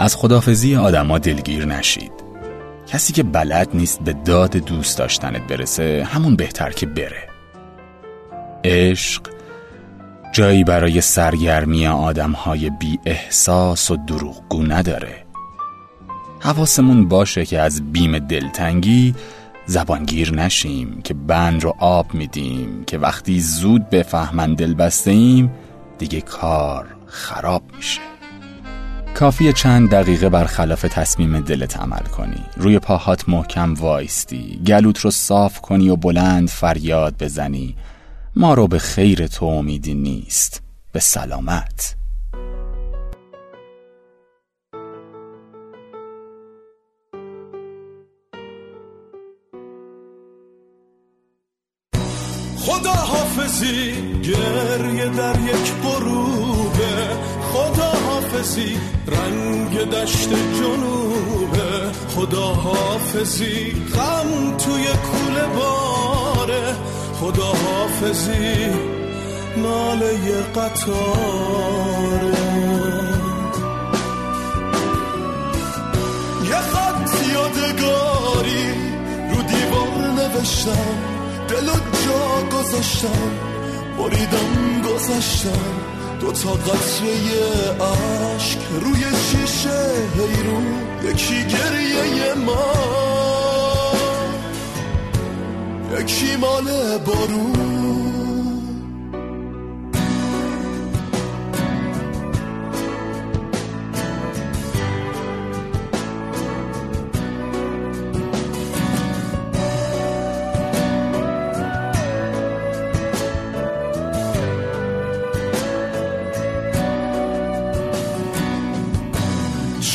از خدافزی آدما دلگیر نشید. کسی که بلد نیست به داد دوست داشتنت برسه همون بهتر که بره. عشق جایی برای سرگرمی آدم های بی احساس و دروغگو نداره. حواسمون باشه که از بیم دلتنگی زبانگیر نشیم که بند رو آب میدیم که وقتی زود بفهمن دل بسته ایم دیگه کار خراب میشه. کافی چند دقیقه برخلاف تصمیم دلت عمل کنی. روی پاهات محکم وایستی. گلوت رو صاف کنی و بلند فریاد بزنی. ما رو به خیر تو امیدی نیست. به سلامت. خدا حافظی گریه در یک غروبه. خدا حافظی رنگ دشت جنوبه خدا حافظی. غم توی کوله باره خدا حافظی. ناله قطاره. یه خط یادگاری رو دیوار نوشتم دل جا گذاشتم بریدم گذاشتم. دو تا قطره عشق روی شیشه هیرو یکی گریه ما. یکی مال بارون.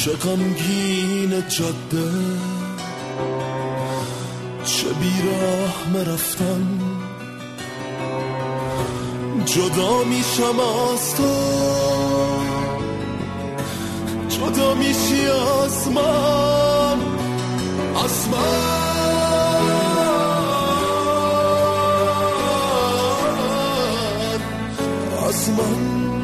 چه غمگین جاده. چه بیراه مرفتم. جدا میشم از تو. جدا میشی از من. از من. از من.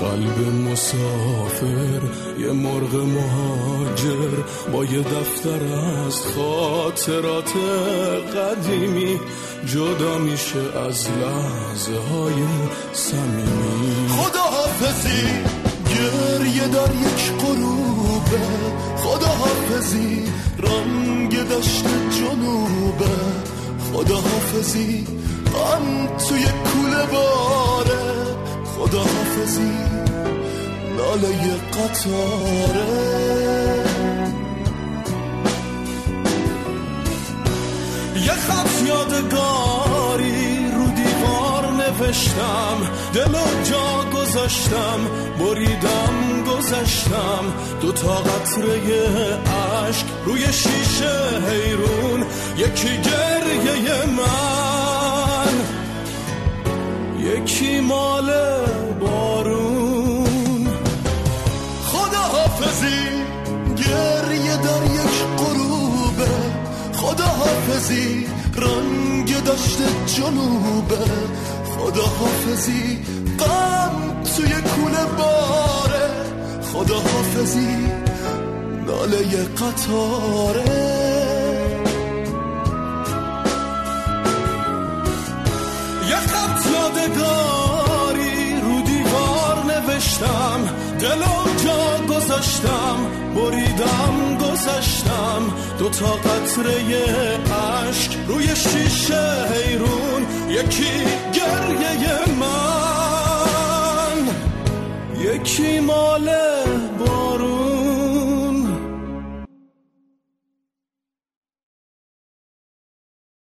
قلب مسافر یه مرغ مهاجر با یه دفتر از خاطرات قدیمی جدا میشه از لحظه های سمیمی خدا حافظی گریه در یک غروبه. خدا حافظی رنگ دشت جنوبه. خدا حافظی توی کوله باره. خدا حافظی ناله قطاره. یه خط یادگاری رو دیوار نوشتم دل و جا گذاشتم بریدم گذاشتم. دو تا قطره عشق روی شیشه حیرون یکی گریه من. یکی مال رنگ دشت جنوبه خدا حافظی غم توی کوله باره. خدا حافظی ناله قطاره. یه خط دیوار نوشتم دل جا گذاشتم بریدم گذاشتم. دو تا قطره عشق روی شیشه حیرون یکی گریه من. یکی مال